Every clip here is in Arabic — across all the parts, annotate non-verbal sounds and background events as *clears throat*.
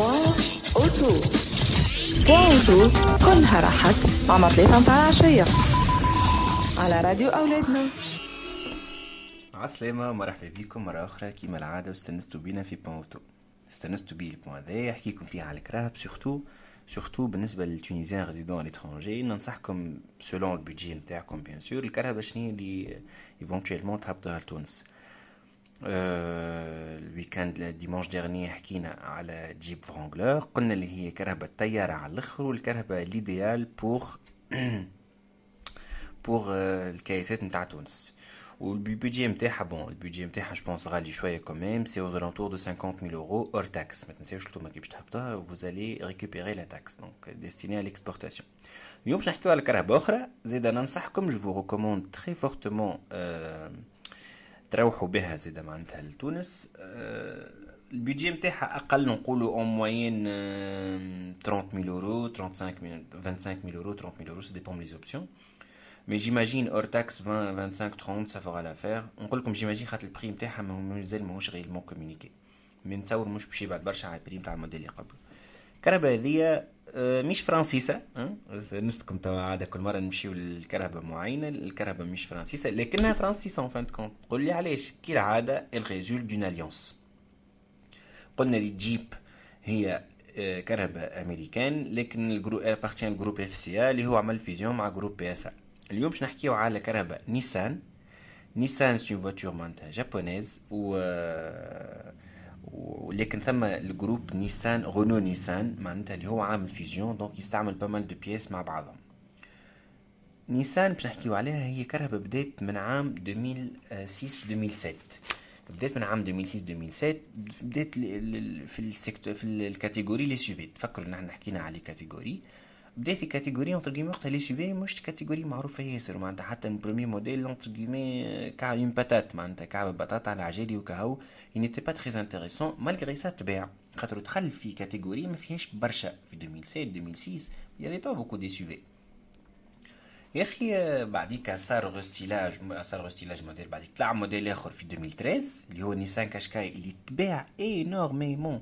auto Point Auto كلها راحت مع ثلاثة متاع العشية على راديو أولادنا عسلامة مرحبا بكم مرة أخرى. كيما العادة واستنستوا بينا في Point Auto استنستوا بيه ال point هذا يحكيكم فيه على الكراهب surtout surtout بالنسبة لل tunisiens résidents l'étranger ننصحكم selon ال budget نتاعكم bien sûr الكرهبة شنو اللي éventuellement تهبطوها لتونس؟ الويكاند ديمونش ديرني حكينا على جيب فرانغلور قلنا اللي هي كرهبة طيارة على الاخر والكرهبة ليديال بوغ *clears throat* بوغ الكيسات نتاع تونس والبيجي نتاعها بون البيجي نتاعها جو بونس غالي شويه كوميم سي اوز الانتور دو 50000 اورو اور تاكس ما تنساوش نتوما كي باش تهبطوها فوز الي ريكوبيري لا تاكس دونك ديستيني على ليكسبورتاسيون اليوم باش نحكيو على كرهبه اخرى زيد ننصحكم جو فو ريكوموند تري فورتمون تروحوا بها زيد معناتها لتونس. البيجي نتاعها أقل نقولوا en moyenne 30000 اورو 35000 25000 اورو 30000 euros ça dépend les options mais j'imagine hors taxe 20 25 30 ça fera l'affaire نقول لكم j'imagine خاطر ال prix نتاعها مازال ماهوش vraiment communiqué mais نتصور مش باش يبعد برشا على ال prix نتاع الموديل اللي قبله. الكرهبة هذيا مش فرنسيسة نستكم توا عادة كل مرة نمشيو لكرهبة معينة الكرهبة مش فرنسيسة لكنها فرنسيسة en fin de compte قول لي علاش؟ كي العادة ال réseau d'alliance قلنا لي جيب هي كرهبة أمريكان لكن ال groupe appartient FCA اللي هو عمل fusion مع groupe PSA اليوم باش نحكيو على كرهبة Nissan Nissan c'est voiture معناتها japonaise و ولكن ثم ال groupe Nissan Renault Nissan معناتها اللي هو عامل fusion donc يستعمل pas mal de pièces مع بعضهم. Nissan باش نحكيو عليها هي كرهبة بدات من عام 2006 2007 بدات من عام 2006 2007 بدات في السيكتور في الكاتيجوري لي سوفي تفكروا إحنا حكينا على كاتيجوري. بدا في كاتيجوري اونتر كيمي وقتها لي سوفي مش كاتيجوري معروفه ياسر معناتها حتى البرومي موديل اونتر كيمي كاع اون باتات معناتها كعب بطاطا على عجالي وكهو il n'était pas très intéressant malgré ça تباع خاطر دخل في كاتيجوري ما فيهاش برشا في 2007 2006 il y avait pas beaucoup des SUV يا اخي بعديك صار غوستيلاج صار غوستيلاج موديل بعديك طلع موديل اخر في 2013 اللي هو نيسان كاشكاي اللي تباع انورميمون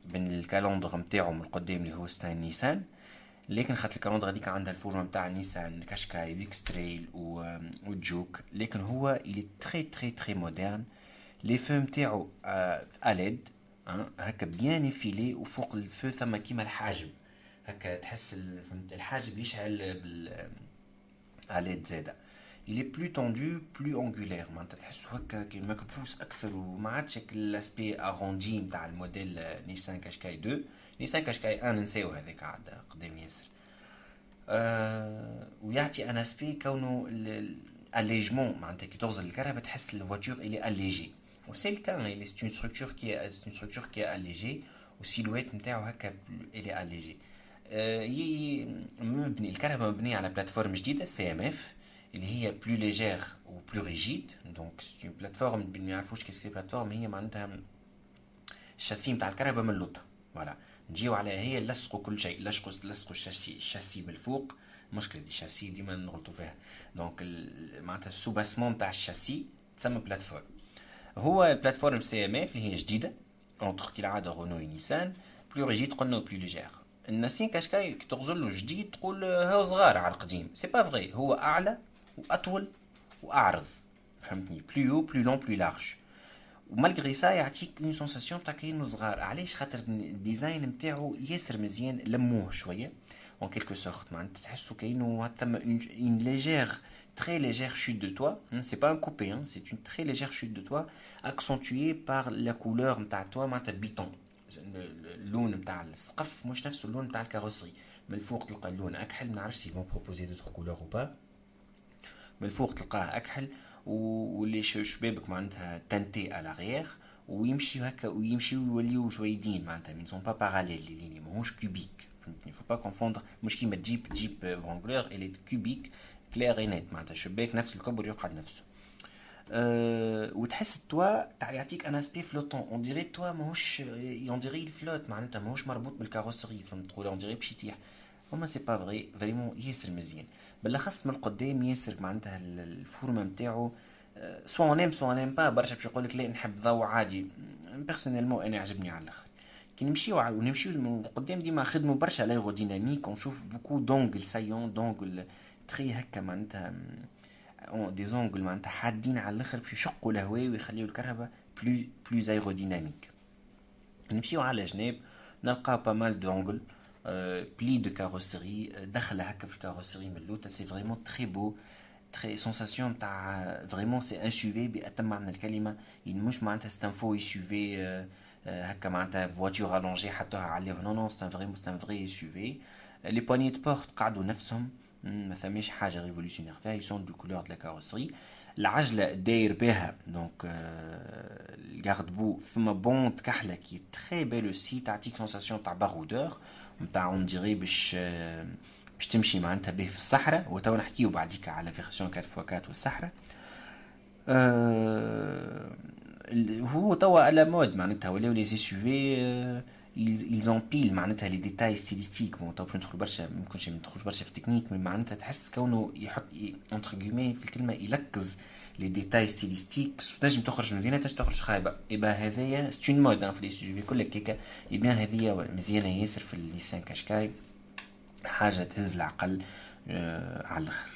بين الكالندر نتاعو من القدام اللي هو design Nissan. لكن خاطر ال calandre هذيك عندها الفورمة نتاع Nissan Qashqai و X-Trail و Juke لكن هو il est très très très moderne les feux نتاعو LED هكا bien effilés وفوق ال feu ثم كيما الحاجب. هكا تحس فهمت الحاجب يشعل بال LED زاده. il est plus tendu plus angulaire معناتها تحسو هكا كي مكبوس اكثر وما عادش الاسبي اروندي نتاع الموديل نيسان كاشكاي 2 نيسان كاشكاي 1 نساو هذاك عاد قدام ياسر أه ويعطي ان اسبي كونه اليجمون معناتها كي تغزل الكهرباء تحس الفواتور الي اليجي وسي الكان الي سي اون ستركتور كي سي اون ستركتور كي اليجي والسيلويت نتاعو هكا الي اليجي هي مبني الكهرباء مبنيه على بلاتفورم جديده سي ام اف اللي هي بلو ليجير و plus rigide donc c'est plateforme ما يعرفوش qu'est-ce que plateforme هي معناتها الشاسي نتاع الكرهبة من اللوطه voilà نجيو على هي لصقوا كل شيء لصقوا لصقوا ال châssis ال châssis بالفوق مشكلة دي الشاسي ديما نغلطوا فيها donc معناتها ال soubassement نتاع الشاسي تسمى plateforme هو ال plateforme CMF اللي هي جديده entre كالعاده Renault و Nissan plus rigide قلنا plus légère ال Nissan Qashqai كي تغزل له جديد تقول هو صغار على القديم سي با فغي هو اعلى واطول واعرض فهمتني بلو بلو لون بلو لارج ومالغري سا يعطيك اون سونساسيون تاع كاينو صغار علاش خاطر الديزاين نتاعو ياسر مزيان لموه شويه اون كيلكو سورت معناتها تحسو كاينو ثم اون ليجير très légère chute de toit. C'est pas un coupé, hein, c'est une très légère chute de toit accentuée par la couleur نتاع التوا معناتها بيتون اللون نتاع السقف مش نفس اللون نتاع الكاروسري من الفوق تلقى اللون اكحل ما نعرفش سي فون بروبوزي دوتر كولور او با من الفوق تلقاه أكحل واللي شبابك معناتها تنتي على غير ويمشي هكا ويمشي ويوليو جويدين معناتها من سون با باراليل لي ليني ماهوش كوبيك فهمتني؟ فو با كونفوندر مش كيما تجيب تجيب فونغلور الي كوبيك كلير نت معناتها. شباك نفس الكبر يقعد نفسه. أه وتحس التوا تاع يعطيك ان اسبي فلوتون اون ديري التوا ماهوش اون ديري الفلوت معناتها ماهوش مربوط بالكاروسري فهمت؟ تقول اون ديري باش يطيح هما c'est pas vrai vraiment ياسر مزيان. بالأخص من القدام ياسر معناتها الفورمة نتاعو soit on aime soit on aime pas برشا باش يقول لك لا نحب ضوء عادي. personnellement أنا عجبني على الآخر. كي نمشيو ونمشيو من القدام ديما نخدمو برشا l'aérodynamique ونشوف beaucoup d'angles saillants d'angles très هكا معناتها des angles معناتها حادين على الآخر باش يشقوا الهواء ويخليو الكرهبة plus plus aérodynamique نمشيو على جناب نلقاو با مال دونغل بلي دو كاروسري داخله هكا في الكاروسري من اللوتا سي فريمون تري بو تري سونساسيون تاع فريمون سي ان سوفي باتم معنى الكلمه مش معناتها سي ان فو سوفي هكا معناتها فواتور الونجي حطوها عليه نو نو سي ان فريمون سي ان فري سوفي لي بواني دو بورت قعدوا نفسهم ما ثماش حاجه ريفولوشنير فيها يسون دو كولور دو لا كاروسري العجله داير بها دونك الكارد بو فما بونت كحله كي تري بيل سي تعطيك سونساسيون تاع بارودور نتاع اون ديري باش باش تمشي معناتها به في الصحراء وتو نحكيو بعديك على فيرسيون 4 فوا 4 والصحراء. أه هو توا على مود معناتها ولاو لي سي في ils empilent معناتها لي ديتاي ستيليستيك بون تو باش ندخل برشا ما نكونش ندخل برشا في التكنيك مي معناتها تحس كونه يحط اونتر كيمي في الكلمة يلكز لي ديتاي ستيليستيك تنجم تخرج مزيانه تنجم تخرج خايبه ايبا هذايا سي اون مود في لي سوجي كلك هكا ايبا هذيا مزيانه ياسر في الليسان كاشكاي حاجة تهز العقل آه على الآخر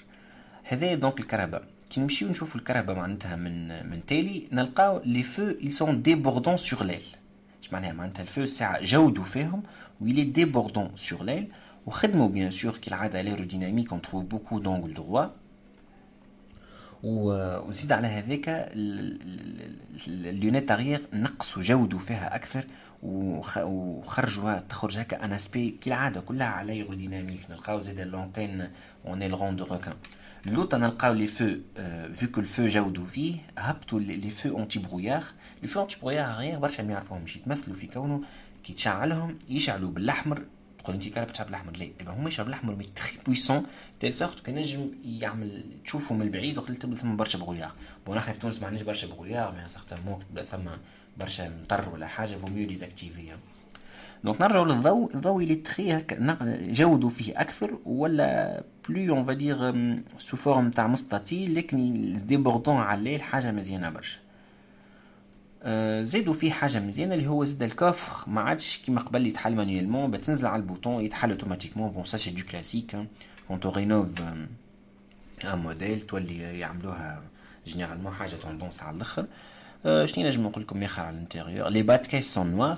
هذايا دونك الكهرباء كي نمشيو نشوفو الكهرباء معناتها من من تالي نلقاو لي فو ils sont débordants sur l'aile. اش معناها معناتها الفو الساعة جودوا فيهم ويلي ديبوردون سور ليل وخدموا بيان سور كالعاده الايروديناميك اون تروف بوكو دونغل دروا وزيد على هذاك ال lunette arrière نقصوا جودوا فيها أكثر وخرجوا تخرج هكا un aspect كالعاده كلها على aérodynamique نلقاو زيد l'antenne en aileron de requin اللوطة نلقاو les feux vu que ال feu جاودو فيه هبطوا les feux antibrouillards les feux antibrouillards غير برشا ما يعرفوهمش يتمثلوا في كونه كي تشعلهم يشعلوا بالأحمر تقول انت كرهبة تشعل بالاحمر لا يبقى هما يشعلوا بالاحمر mais très puissants telle sorte que نجم يعمل تشوفوا من البعيد وقلت ثم برشا brouillard bon إحنا في تونس ما عندناش برشا brouillard mais certains moments ثم برشا مطر ولا حاجة vaut mieux désactiver donc نرجعوا للضوء. الضوء l'étiré هكا زادوا فيه أكثر ولا plus on va dire sous forme تاع مستطيل لكن débordant على l'aile حاجة مزيانة برشا. زادوا فيه حاجة مزيانة اللي هو زاد ال coffre ما عادش كيما قبل يتحل manuellement بتنزل على ال bouton يتحل automatiquement bon ça c'est du classique quand tu rénoves un modèle تولي يعملوها généralement حاجة tendance على الآخر. شنو نجم نقول لكم اخر على ال intérieur les bas de caisse sont noirs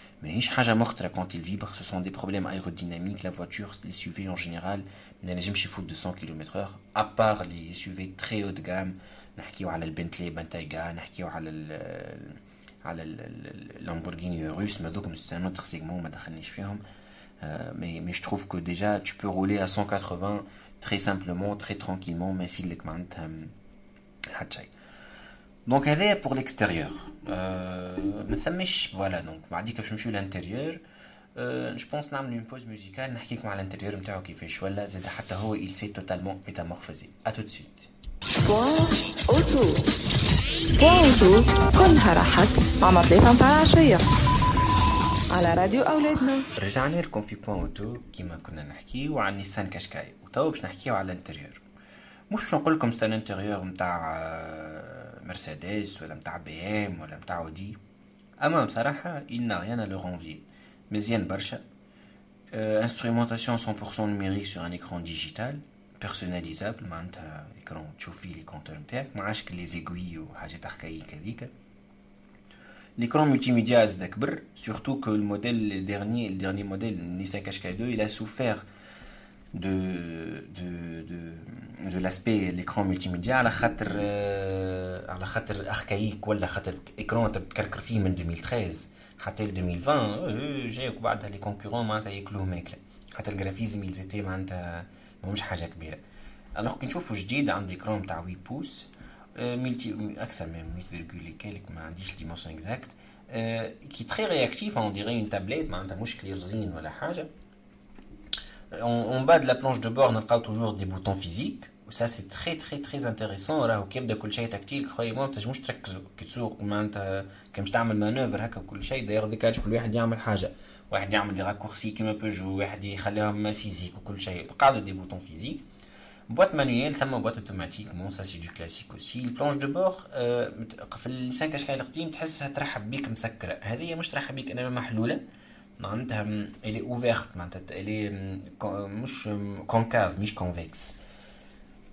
ماهيش حاجة مخطرة quand il vibre ce sont des problèmes aérodynamiques la voiture les SUV en général ما نجمش يفوت 200 km/h à part les SUV très haut de gamme نحكيو على البنتلي بنتايغا نحكيو على ال على اللامبورغيني روس مادوك سي ان اوتر سيغمون ما دخلنيش فيهم mais, mais je trouve que déjà tu peux rouler à 180 très simplement très tranquillement ما يصير لك معناتها حتى شيء دونك هذايا بور ليكستيريور ما ثمش voilà donc بعديك باش نمشيو l'intérieur je pense نعمل une pause musicale نحكي لكم على ال intérieur نتاعو كيفاش ولا زاد حتى هو il s'est totalement métamorphosé. À tout de suite. اوتو اوتو كلها راحت مع مطليفة متاع العشية على راديو أولادنا رجعنا لكم في Point Auto كيما كنا نحكيو عن نيسان كاشكاي وتوا باش نحكيو على ال intérieur مش باش نقول لكم c'est ال intérieur نتاع مرسيدس ولا نتاع بي ام ولا نتاع اودي اما بصراحه il n'a rien à leur envier مزيان برشا instrumentation 100% numérique sur un écran digital personnalisable معناتها اكرون تشوف فيه لي كونتور نتاعك ما عادش لي زيغوي وحاجات حكايك هذيك L'écran multimédia زاد كبر surtout que le modèle le dernier le dernier modèle Nissan Qashqai 2 il a souffert de de de de l'aspect l'écran multimédia على خاطر على خاطر اركايك ولا خاطر اكران تكركر فيه من 2013 حتى ل 2020 جايك بعدها لي كونكورون معناتها ياكلوه ماكلة. حتى الجرافيزم يلزيتي معناتها ماهمش حاجة كبيرة. الوغ كي نشوفو جديد عندي اكران تاع 8 بوس ملتي أكثر من 8 كالك ما عنديش ديمونسيون اكزاكت كي تري رياكتيف اون ديري اون تابليت معناتها مش كلير زين ولا حاجة. De la planche de bord, on a toujours des boutons physiques. Ça, c'est très, très, très intéressant. Là, au de كل شيء tactile croyez-moi ما تنجموش تركزوا كي تسوق معناتها كي باش تعمل manœuvre هكا كل شيء داير ديكاج كل واحد يعمل حاجة. واحد يعمل des raccourcis كيما بيجو واحد يخليهم physiques وكل شيء. قاعدة des boutons physiques boîte manuelle ثم boîte automatique bon ça c'est du classique aussi. ال planche de bord في النيسان كاشكاي القديم تحسها ترحب بيك مسكرة. هذه مش ترحب بيك انما محلولة. معناتها elle est ouverte معناتها elle est مش concave مش convexe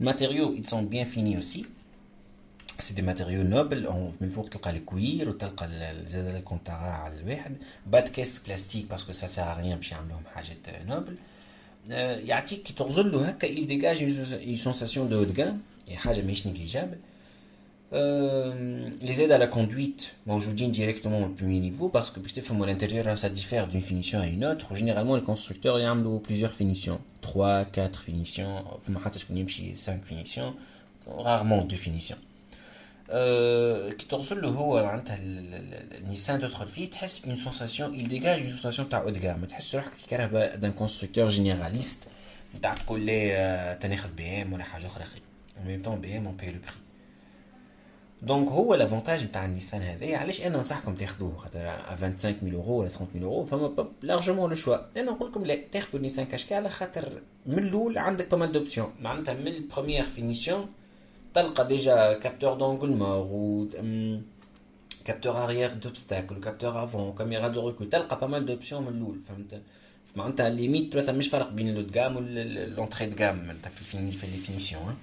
l'intérieur الماتيريو ils sont bien finis aussi سي دي ماتيريو نوبل من الفوق تلقى الكوير وتلقى زاد الكونتارا على الواحد باد كيس بلاستيك باسكو سا سار ريان باش يعملوهم حاجات نوبل يعطيك كي تغزل له هكا il dégage une sensation de haut de gamme حاجه ماهيش نيجليجابل Euh, les aides à la conduite, bon, je vous dis directement au premier niveau parce que à l'intérieur ça diffère d'une finition à une autre. Généralement, les constructeurs ils ont plusieurs finitions, 3, 4 finitions, 5 finitions, rarement 2 finitions. كي توصل له هو النيسان تدخل فيه تحس une sensation il dégage une sensation تاع haut de gamme تحس روحك كرهبه d'un constructeur généraliste تاع تقول لي تناخذ بي ام ولا حاجه اخرى خير en même temps بي ام on paye le prix دونك هو l'avantage نتاع النيسان هذايا علاش أنا ننصحكم تاخذوه خاطر 25000 يورو ولا 30000 يورو فما largement le choix أنا نقول لكم لا تاخذوا النيسان كاشكا على خاطر من الأول عندك pas mal d'options معناتها من ال première finition تلقى déjà capteur d'angle mort capteur arrière d'obstacles capteur avant caméra de recul تلقى pas mal d'options من الأول فهمت؟ معناتها limite مش فرق بين le و l'entrée de gamme في في ال finition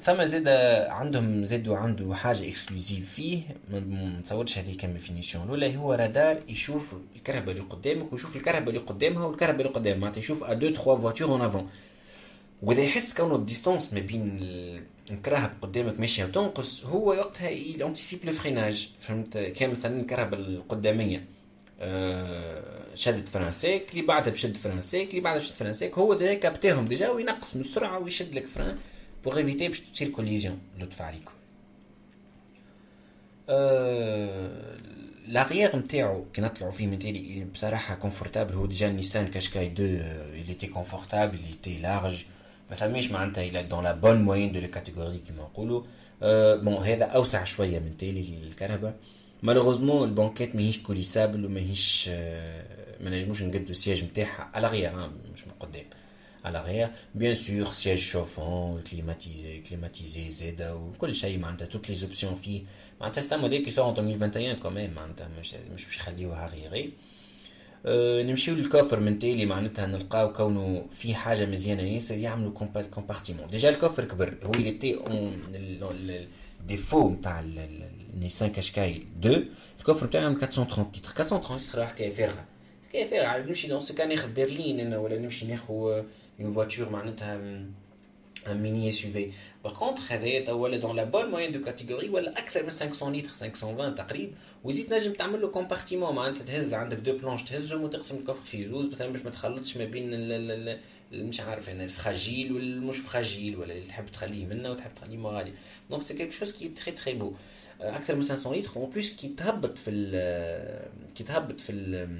ثم زاد عندهم زادوا عنده حاجة exclusive فيه ما نتصورش هذه كم finition الأولى هو رادار يشوف الكرهبة اللي قدامك ويشوف الكرهبة اللي قدامها والكرهبة اللي قدام معناتها يشوف à deux trois voitures en avant وإذا يحس كونه ال distance ما بين الكرهب قدامك ماشية وتنقص هو وقتها ي anticipe le freinage فهمت؟ كان مثلا الكرهبة القدامية شدت frein sec اللي بعدها بشد frein sec اللي بعدها بشد frein sec هو déjà capté هم déjà وينقص من السرعة ويشد لك فران بوغ ايفيتي باش تصير كوليزيون لطف عليكم لاغيير نتاعو كي نطلعو فيه من تالي بصراحة كونفورتابل هو ديجا نيسان كاشكاي دو il était confortable il était large ما فماش معناتها il est dans la bonne moyenne de la catégorie كيما نقولو بون هذا اوسع شوية من تالي الكهرباء مالوغوزمون البونكيت ماهيش كوليسابل وماهيش ما نجموش نقدو السياج نتاعها على غير مش من قدام à l'arrière. Bien sûr, siège chauffant, climatisé, climatisé, Z ou كل شيء معناتها toutes les options فيه معناتها c'est un modèle qui sort en 2021 quand même معناتها مش مش باش يخليوها غيري أه نمشيو للكوفر من تالي معناتها نلقاو كونه في حاجه مزيانه ياسر يعملوا كومبارتيمون ديجا الكوفر كبر هو اللي تي ديفو نتاع النيسان كاشكاي 2 الكوفر نتاعو 430 لتر 430 لتر راح حكايه فارغه حكايه فارغه نمشي دون سو كان ناخذ برلين انا ولا نمشي ناخذ une voiture معناتها un mini SUV par contre هذايا ولا dans la bonne moyenne de catégorie ولا اكثر من 500 لتر 520 تقريبا وزيد تنجم تعمل له كومبارتيمون معناتها تهز عندك دو بلانش تهزهم وتقسم الكفر في زوز مثلا باش ما تخلطش ما بين مش عارف انا الفراجيل والمش فراجيل ولا اللي تحب تخليه منه وتحب تخليه ما غالي دونك سي كيك شوز كي تري تري بو اكثر من 500 لتر اون بليس كي تهبط في ال كي تهبط في ال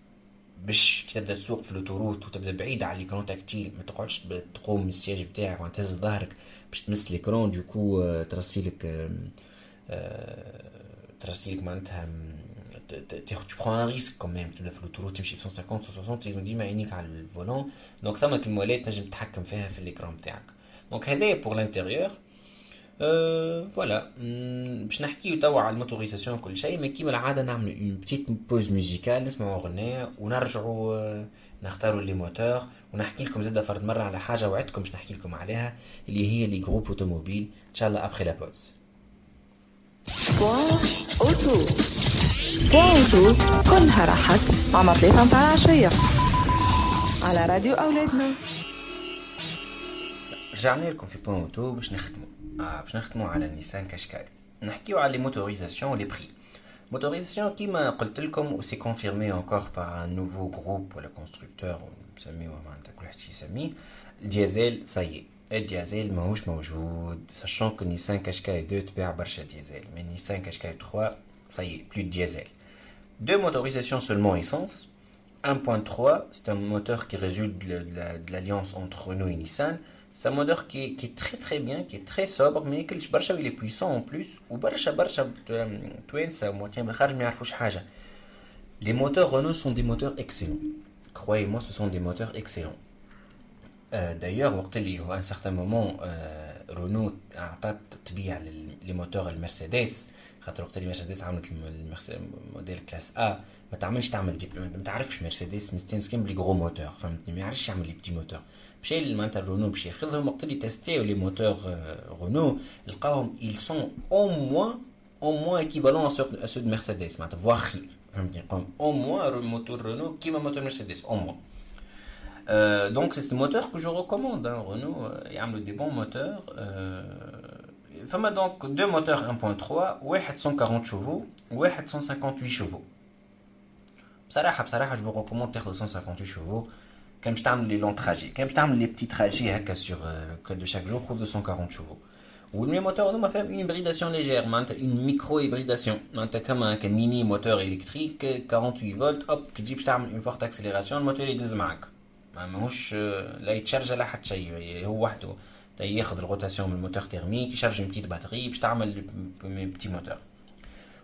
باش كي تبدا تسوق في l'autoroute وتبدا بعيد على l'écran tactile ما تقعدش تقوم من ال siège بتاعك تهز ظهرك باش تمس l'écran du coup ترسيلك ترسيلك معناتها prends un risque quand même. تبدا في ال autoroute تمشي في 150 160 لازم ديما عينيك على ال volant. donc ثما كي molettes تنجم تتحكم فيها في ال écran تاعك donc هذايا pour l'intérieur voilà باش نحكيو توا على ال motorisation كل شيء ما كيما العادة نعملوا une petite pause musicale نسمعوا أغنية ونرجعوا نختاروا les moteurs ونحكي لكم زادة فرد مرة على حاجة وعدتكم باش نحكي لكم عليها اللي هي les groupes automobiles إن شاء الله après la pause اوتو كلها راحت. مع متاع العشية على راديو أولادنا. رجعنا لكم في بوان اوتو باش نختمو آه باش نختمو على النيسان كاشكاي نحكيو على لي موتوريزاسيون لي بري موتوريزاسيون كيما قلت لكم و سي كونفيرمي انكور بار ان نوفو جروب ولا كونستركتور نسميوه معناتها كل واحد يسميه الديازيل سايي الديازيل ماهوش موجود ساشون كو نيسان كاشكاي 2 تباع برشا ديازيل مي نيسان كاشكاي 3 ça y est, plus de diesel. Deux motorisations seulement essence. 1.3, c'est un moteur qui résulte de l'alliance entre Renault et Nissan. C'est un moteur qui est, qui est, très très bien, qui est très sobre, mais que il est puissant en plus. Ou Les moteurs Renault sont des moteurs excellents. Croyez-moi, ce sont des moteurs excellents. Euh, D'ailleurs, à un certain moment, euh, Renault a les moteurs Mercedes خاطر وقت اللي مرسيدس عملت الموديل كلاس ا ما تعملش تعمل دي ما تعرفش مرسيدس مستنسكين بلي غرو موتور فهمتني ما يعرفش يعمل لي بتي موتور مشى معناتها رونو باش ياخذهم وقت اللي تيستيو لي موتور رونو لقاهم ils sont au moins au moins équivalent à ceux de Mercedes معناتها فوا خير فهمتني قام au moins موتور رونو كيما موتور مرسيدس au moins Euh, donc c'est ce moteur que je recommande. Hein. Renault, euh, يعملوا des bons moteurs. Euh, فما دونك دو موتور 1.3 واحد 140 شوفو واحد 158 شوفو بصراحة بصراحة جو ريكوموند تاخذ 158 شوفو كان باش تعمل لي لون تراجي كان باش تعمل لي بتي تراجي هكا سور كود دو شاك جور خذ 240 شوفو والمي موتور هذوما فيهم اون هيبريداسيون ليجير معناتها اون ميكرو هيبريداسيون معناتها كما هكا ميني موتور الكتريك 48 فولت اوب كي تجي باش تعمل اون فورت اكسليراسيون الموتور يدز معاك ماهوش لا يتشارج لا حتى شيء هو وحده ياخذ الروتاسيون من الموتور تيرميك يشارج بتيت باتري باش تعمل بتي موتور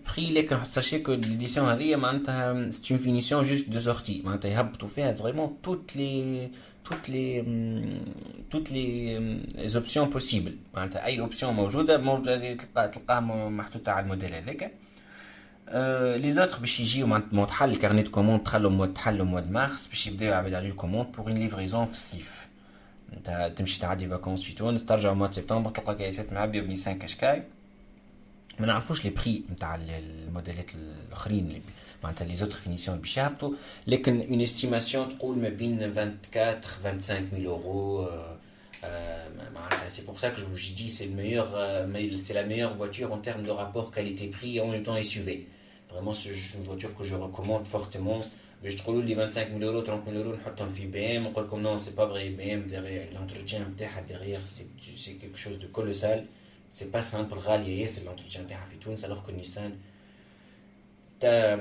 البري لكن ساشي كو ليديسيون هذه معناتها سي اون فينيسيون جوست دو سورتي معناتها يهبطوا فيها فريمون توت لي toutes les toutes les options possibles معناتها اي اوبسيون موجوده موجوده تلقى تلقاها محطوطه على الموديل هذاك لي زوتر باش يجيو معناتها تحل كارنيت كوموند تحلوا مود تحلوا مود مارس باش يبداو يعملوا عليه الكوموند بور اون ليفريزون في الصيف انت تمشي تعدي فاكونس في تونس ترجع موا سبتمبر تلقى كيسات معبيه بنيسان كاشكاي ما نعرفوش لي بري نتاع الموديلات الاخرين اللي معناتها لي زوتر فينيسيون اللي باش يهبطوا لكن اون استيماسيون تقول ما بين 24 25 ميل اورو معناتها سي بور سا كو جو دي سي الميور سي لا meilleure voiture en termes de rapport qualité-prix et en même temps SUV. Vraiment, c'est une voiture que je recommande fortement. باش تقولوا لي 25 اورو 30 اورو نحطهم في بي ام نقول لكم نو سي با فري بي ام ديغيغ لونتروتيان نتاعها ديغيغ سي سي كيك شوز دو كولوسال سي با سامبل غاليه ياسر لونتروتيان نتاعها في تونس الوغ كو نيسان تا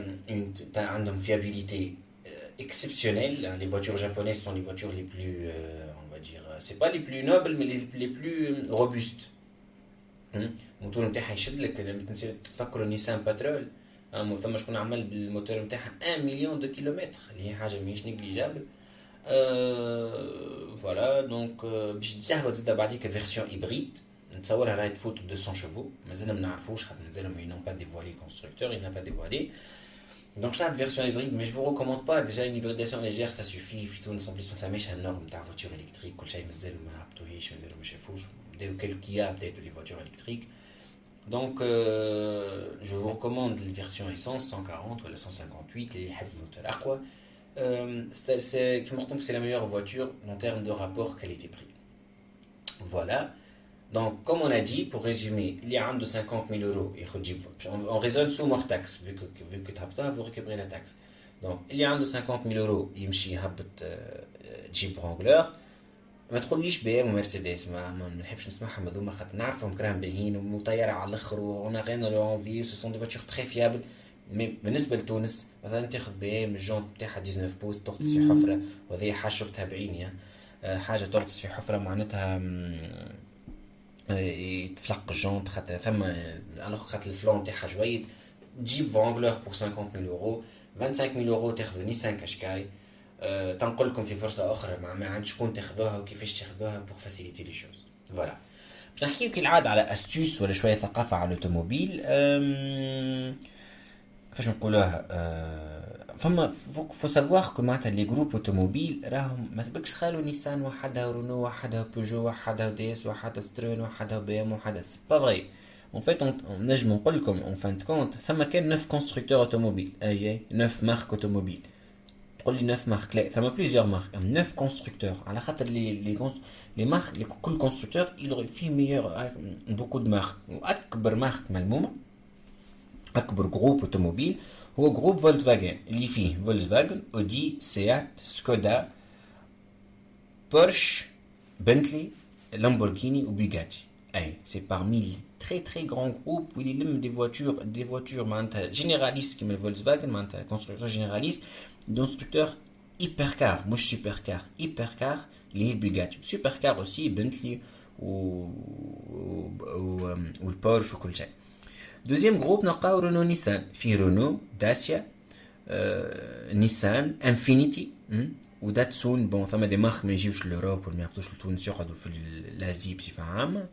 تا عندهم فيابيليتي اكسبسيونيل لي فواتور جابونيز سون لي فواتور لي بلو on va dire c'est pas les plus nobles mais les, les plus robustes الموتور نتاعها يشد لك تفكروا نيسان باترول ثم شكون عمل بالموتور نتاعها 1 مليون دو كيلومتر اللي هي حاجه ماهيش نيجليجابل فوالا دونك باش تهبط زاد بعديك فيرسيون هيبريد نتصورها راهي تفوت ب 200 شيفو مازال ما نعرفوش خاطر مازال ما ينون با ديفوالي كونستركتور il n'a pas dévoilé Donc, je une version hybride, mais je vous recommande pas. Déjà, une hybridation légère, ça suffit. Puis, en plus, ça met un norme de voiture électrique. Quand j'ai mis ma aptoïche, mais zéro, mais fou. Dès qu'il y a peut-être les voitures électriques. Donc, euh, je vous recommande les versions essence 140 ou la 158, les moteur Aqua. Euh, c'est la meilleure voiture en termes de rapport qualité-prix. Voilà. Donc, comme on a dit, pour résumer, il y a un de 50 000 euros. On, raisonne sous mort taxe, vu que, vu que vous récupérez la taxe. Donc, il y a un de 50 000 euros, il y a un Jeep Wrangler. ما تقوليش بي ام ومرسيدس ما ما نحبش نسمعهم هذوما خاطر نعرفهم كراهم باهيين وطياره على الاخر وانا غير لو انفي سو سون دي فواتور تري فيابل مي بالنسبه لتونس مثلا تاخذ بي ام الجونت نتاعها 19 بوز تغطس في حفره وهذه حاجه شفتها بعيني حاجه تغطس في حفره معناتها يتفلق ال jante خاطر ثم الوغ خاطر الفلون تاعها جويد تجيب فونغلور pour 50000 اورو 25000 اورو تاخذ نيسان كاشكاي. أه في فرصة أخرى مع ما عندش شكون تاخذوها وكيفاش تاخذوها pour faciliter les choses voilà باش نحكيو كالعاده على astuces ولا شوية ثقافة على ال automobile كيفاش نقولوها أه فما فو سافوار كو معناتها لي جروب اوتوموبيل راهم ما سبقش خالوا نيسان وحدها ورونو وحدها بيجو وحدها دي اس وحدها سترون وحدها بي ام وحدها سي با فري اون فيت نجم نقول لكم اون فان كونت ثم كان نوف كونستركتور اوتوموبيل اي نوف مارك اوتوموبيل تقول لي نوف مارك لا ثم بليزيور مارك نوف كونستركتور على خاطر لي لي لي مارك كل كونستركتور فيه ميور بوكو دو مارك واكبر مارك ملمومه اكبر جروب اوتوموبيل هو جروب فولكسفاجن اللي فيه فولكسفاجن اودي سيات سكودا بورش بنتلي لامبورغيني وبيجاتي اي سي parmi les très très grands groupes où il aime des voitures des voitures معناتها généralistes كيما الفولكسفاجن معناتها constructeur généraliste constructeur hyper car مش super car hyper car اللي هي البيجاتي سوبر كار اوسي بنتلي و والبورش وكل شيء دوزيام جروب نلقاو رونو نيسان في رونو داسيا آه، نيسان انفينيتي وداتسون بون ثما دي مارك ما يجيوش لوروب ولا ما ياخذوش لتونس يقعدوا في لازي بصفه عامه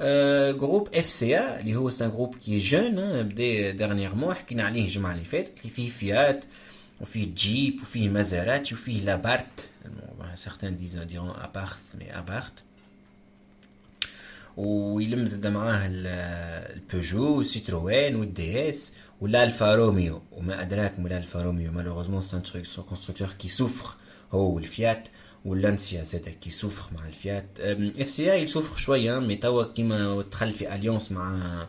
آه، جروب اف سي ا اللي هو سان جروب كي جون بدا ديرنييرمون حكينا عليه الجمعه اللي فاتت اللي فيه فيات وفيه جيب وفيه مازاراتي وفيه لابارت سيغتان ديزون ديرون ابارث مي ابارت ويلم زاد معاه البيجو سيتروين والدي اس ولا الفا روميو وما ادراك ما الفا روميو malheureusement c'est un constructeur qui souffre هو والفيات واللانسيا زاد qui souffre مع الفيات FCA souffre شوية mais توا كيما دخل في ال alliance مع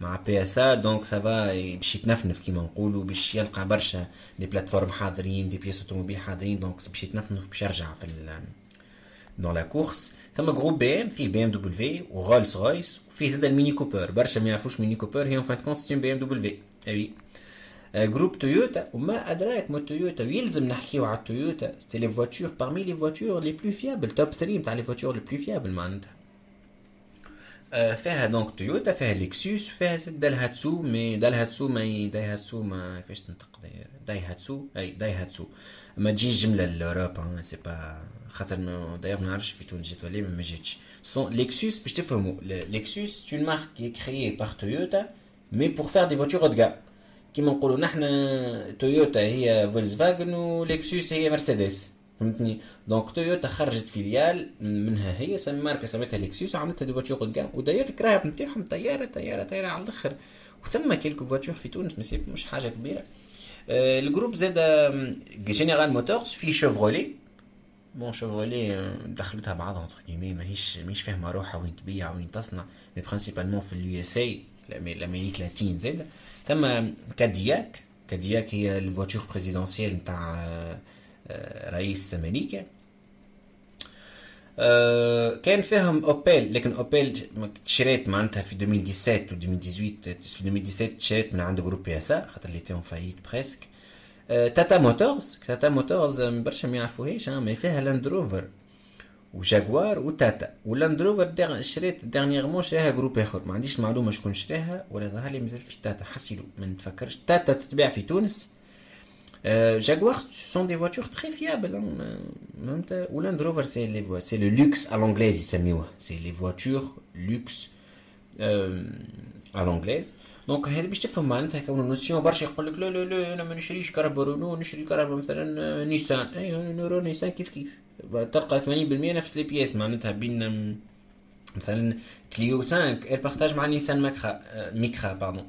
مع PSA donc ça va باش يتنفنف كيما نقولوا باش يلقى برشا des plateformes حاضرين des pièces automobiles حاضرين donc باش يتنفنف باش يرجع في dans la course ثم groupe BM فيه BMW ورولز رويس وفيه زاد الميني كوبر. برشا ما يعرفوش ميني كوبر هي fin de compte BMW et groupe تويوتا وما أدراك ما تويوتا ويلزم نحكيو على تويوتا c'est les voitures parmi les voitures les plus fiables top 3 نتاع les voitures les plus fiables معناتها. فيها donc تويوتا فيها ليكسوس فيها زاد دالهاتسو mais دالهاتسو ما دايهاتسو ما كيفاش تنطق دايهاتسو؟ أي دايهاتسو. ما تجيش جملة l'Europe c'est pas خاطر دايوغ ما نعرفش في تونس جات ولا ما جاتش. sinon ليكسوس باش تفهموا ليكسوس c'est une marque qui est créée par تويوتا mais pour faire des voitures haut de gamme كيما نقولوا نحنا تويوتا هي فولكس فاجن وليكسوس هي مرسيدس فهمتني donc تويوتا خرجت filiale منها هي سمي ماركه سميتها ليكسوس وعملتها des voitures haut de gamme وداير الكراهب نتاعهم طياره طياره طياره على الآخر وثم quelques voitures في تونس مش حاجة كبيره ال groupe زاد جينيرال موتورز في شيفرولي bon شيفرولي دخلتها بعضها entre كيمي ماهيش ماهيش فاهمه روحها وين تبيع وين تصنع mais principalement في ال USA ال Amérique latine زاد ثم كادياك كادياك هي ال voiture présidentielle نتاع رئيس أمريكا كان فيهم اوبيل لكن اوبيل تشريت معناتها في 2017 و 2018 في 2017 تشريت من عند جروب بي اس خاطر اللي تاهم فايت بريسك تاتا موتورز تاتا موتورز برشا ما يعرفوهاش مي فيها لاند روفر وجاكوار وتاتا ولاند روفر شريت ديرنيغمون شريها جروب اخر ما عنديش معلومه شكون شراها ولا ظهر لي مازال في تاتا حسيلو ما نتفكرش تاتا تتباع في تونس جاكوار سون دي فواتور تري فيابل فهمت ولاند روفر سي لي سي لو لوكس ا لونجليز يسميوها سي لي فواتور لوكس ا لونجليز دونك هذا باش تفهم معناتها كون نوسيون برشا يقول لك لا لا لا أنا ما نشريش كهرباء رونو نشري كهرباء مثلا نيسان اي نورو نيسان كيف كيف تلقى 80% نفس لي بياس معناتها بين مثلا كليو 5 البارتاج مع نيسان ميكرا ميكرا باردون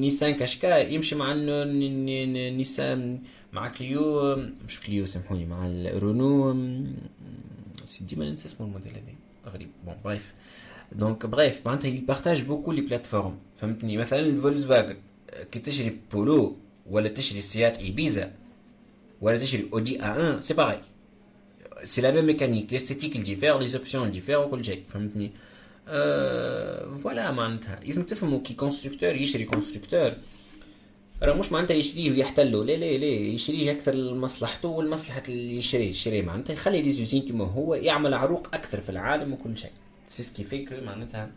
نيسان كاشكا يمشي مع نيسان مع كليو مش كليو سامحوني مع الرونو c'est ديما ننسى اسمه الموديل هذا غريب bon bref donc bref معناتها يpartage beaucoup les plateformes فهمتني مثلا الفولكس فاجن كي تشري بولو ولا تشري سيات ايبيزا ولا تشري اودي ا 1 c'est pareil c'est la même mécanique l'esthétique diffère les options diffèrent وكل شيء فهمتني أه voilà معناتها لازم تفهموا qui constructeur يشري constructeur راه مش معناتها يشريه ويحتلو لا لا لا يشريه أكثر لمصلحته والمصلحه اللي يشريه يشريه معناتها يخلي لي زوزين كيما هو يعمل عروق أكثر في العالم وكل شيء سي سكي فيك معناتها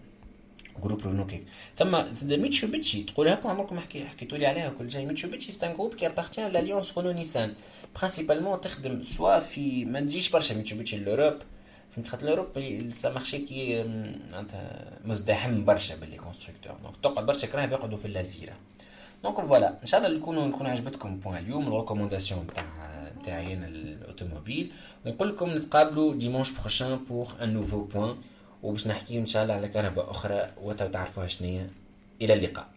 جروب رونوكي ثم زاد ميتشوبيتشي تقول هكا عمركم حكي حكيتوا لي عليها كل شيء ميتشوبيتشي سي ان جروب كي ابارتيان لاليونس رونو نيسان برينسيبالمون تخدم سوا في ما تجيش برشا ميتشوبيتشي لوروب فهمت خاطر لوروب سا مارشي كي معناتها مزدحم برشا باللي كونستركتور دونك تقعد برشا كراهب يقعدوا في اللازيره دونك فوالا ان شاء الله نكونوا نكون عجبتكم بوان اليوم الريكومونداسيون تاع تاعي أنا الاوتوموبيل ونقول لكم نتقابلوا dimanche prochain pour un nouveau point وباش نحكي إن شاء الله على كهرباء أخرى وتعرفوها شنية. إلى اللقاء.